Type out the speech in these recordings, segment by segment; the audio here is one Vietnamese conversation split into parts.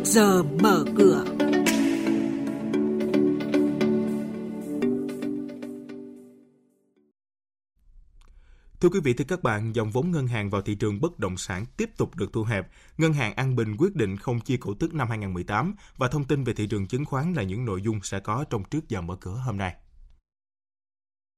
trước giờ mở cửa. Thưa quý vị, thưa các bạn, dòng vốn ngân hàng vào thị trường bất động sản tiếp tục được thu hẹp. Ngân hàng An Bình quyết định không chia cổ tức năm 2018 và thông tin về thị trường chứng khoán là những nội dung sẽ có trong trước giờ mở cửa hôm nay.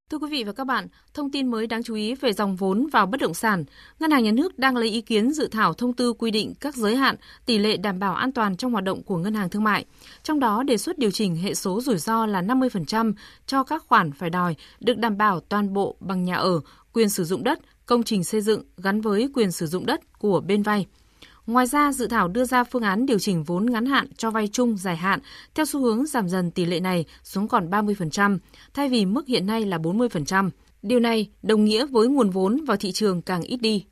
Thưa quý vị và các bạn, thông tin mới đáng chú ý về dòng vốn vào bất động sản. Ngân hàng Nhà nước đang lấy ý kiến dự thảo thông tư quy định các giới hạn, tỷ lệ đảm bảo an toàn trong hoạt động của ngân hàng thương mại. Trong đó đề xuất điều chỉnh hệ số rủi ro là 50% cho các khoản phải đòi được đảm bảo toàn bộ bằng nhà ở, quyền sử dụng đất, công trình xây dựng gắn với quyền sử dụng đất của bên vay. Ngoài ra, dự thảo đưa ra phương án điều chỉnh vốn ngắn hạn cho vay chung dài hạn theo xu hướng giảm dần tỷ lệ này xuống còn 30%, thay vì mức hiện nay là 40%. Điều này đồng nghĩa với nguồn vốn vào thị trường càng ít đi.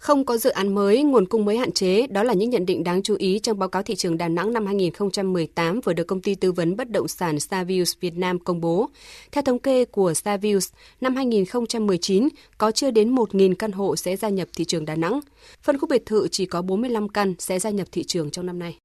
Không có dự án mới, nguồn cung mới hạn chế, đó là những nhận định đáng chú ý trong báo cáo thị trường Đà Nẵng năm 2018 vừa được công ty tư vấn bất động sản Savills Việt Nam công bố. Theo thống kê của Savills, năm 2019 có chưa đến 1.000 căn hộ sẽ gia nhập thị trường Đà Nẵng. Phân khúc biệt thự chỉ có 45 căn sẽ gia nhập thị trường trong năm nay.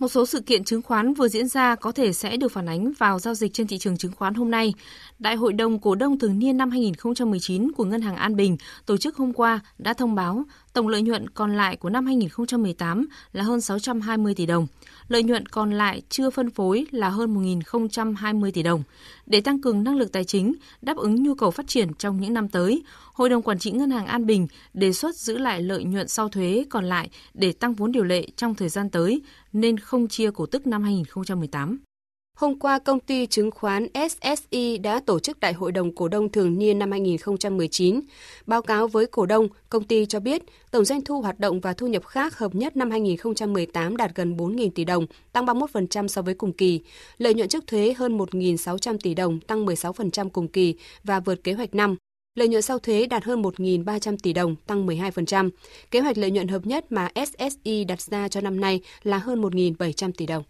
Một số sự kiện chứng khoán vừa diễn ra có thể sẽ được phản ánh vào giao dịch trên thị trường chứng khoán hôm nay. Đại hội đồng cổ đông thường niên năm 2019 của Ngân hàng An Bình tổ chức hôm qua đã thông báo tổng lợi nhuận còn lại của năm 2018 là hơn 620 tỷ đồng. Lợi nhuận còn lại chưa phân phối là hơn 1.020 tỷ đồng. Để tăng cường năng lực tài chính, đáp ứng nhu cầu phát triển trong những năm tới, Hội đồng Quản trị Ngân hàng An Bình đề xuất giữ lại lợi nhuận sau thuế còn lại để tăng vốn điều lệ trong thời gian tới, nên không chia cổ tức năm 2018. Hôm qua, công ty chứng khoán SSI đã tổ chức Đại hội đồng cổ đông thường niên năm 2019. Báo cáo với cổ đông, công ty cho biết tổng doanh thu hoạt động và thu nhập khác hợp nhất năm 2018 đạt gần 4.000 tỷ đồng, tăng 31% so với cùng kỳ. Lợi nhuận trước thuế hơn 1.600 tỷ đồng, tăng 16% cùng kỳ và vượt kế hoạch năm. Lợi nhuận sau thuế đạt hơn 1.300 tỷ đồng, tăng 12%. Kế hoạch lợi nhuận hợp nhất mà SSI đặt ra cho năm nay là hơn 1.700 tỷ đồng.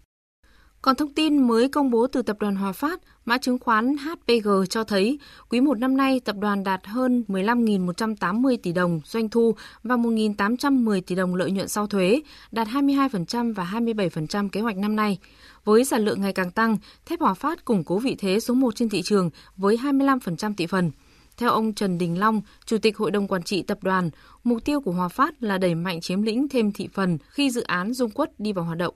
Còn thông tin mới công bố từ tập đoàn Hòa Phát, mã chứng khoán HPG cho thấy quý 1 năm nay tập đoàn đạt hơn 15.180 tỷ đồng doanh thu và 1.810 tỷ đồng lợi nhuận sau thuế, đạt 22% và 27% kế hoạch năm nay. Với sản lượng ngày càng tăng, thép Hòa Phát củng cố vị thế số 1 trên thị trường với 25% thị phần. Theo ông Trần Đình Long, Chủ tịch Hội đồng Quản trị Tập đoàn, mục tiêu của Hòa Phát là đẩy mạnh chiếm lĩnh thêm thị phần khi dự án Dung Quất đi vào hoạt động.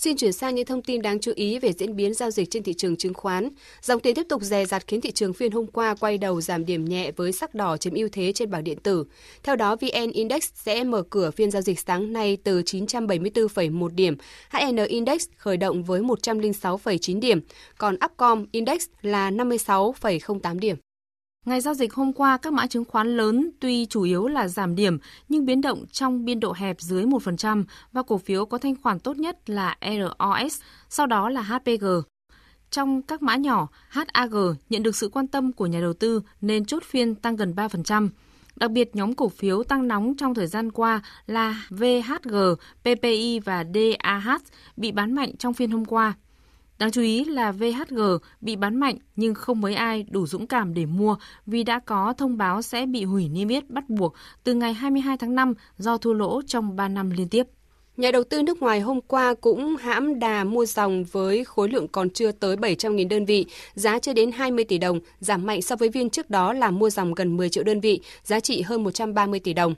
Xin chuyển sang những thông tin đáng chú ý về diễn biến giao dịch trên thị trường chứng khoán. Dòng tiền tiếp tục dè dặt khiến thị trường phiên hôm qua quay đầu giảm điểm nhẹ với sắc đỏ chiếm ưu thế trên bảng điện tử. Theo đó, VN Index sẽ mở cửa phiên giao dịch sáng nay từ 974,1 điểm, HN Index khởi động với 106,9 điểm, còn Upcom Index là 56,08 điểm. Ngày giao dịch hôm qua, các mã chứng khoán lớn tuy chủ yếu là giảm điểm nhưng biến động trong biên độ hẹp dưới 1% và cổ phiếu có thanh khoản tốt nhất là ROS, sau đó là HPG. Trong các mã nhỏ, HAG nhận được sự quan tâm của nhà đầu tư nên chốt phiên tăng gần 3%. Đặc biệt, nhóm cổ phiếu tăng nóng trong thời gian qua là VHG, PPI và DAH bị bán mạnh trong phiên hôm qua. Đáng chú ý là VHG bị bán mạnh nhưng không mấy ai đủ dũng cảm để mua vì đã có thông báo sẽ bị hủy niêm yết bắt buộc từ ngày 22 tháng 5 do thua lỗ trong 3 năm liên tiếp. Nhà đầu tư nước ngoài hôm qua cũng hãm đà mua dòng với khối lượng còn chưa tới 700.000 đơn vị, giá chưa đến 20 tỷ đồng, giảm mạnh so với viên trước đó là mua dòng gần 10 triệu đơn vị, giá trị hơn 130 tỷ đồng.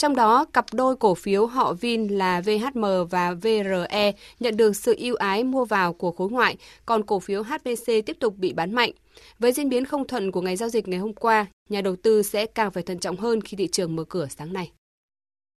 Trong đó, cặp đôi cổ phiếu họ Vin là VHM và VRE nhận được sự ưu ái mua vào của khối ngoại, còn cổ phiếu HPC tiếp tục bị bán mạnh. Với diễn biến không thuận của ngày giao dịch ngày hôm qua, nhà đầu tư sẽ càng phải thận trọng hơn khi thị trường mở cửa sáng nay.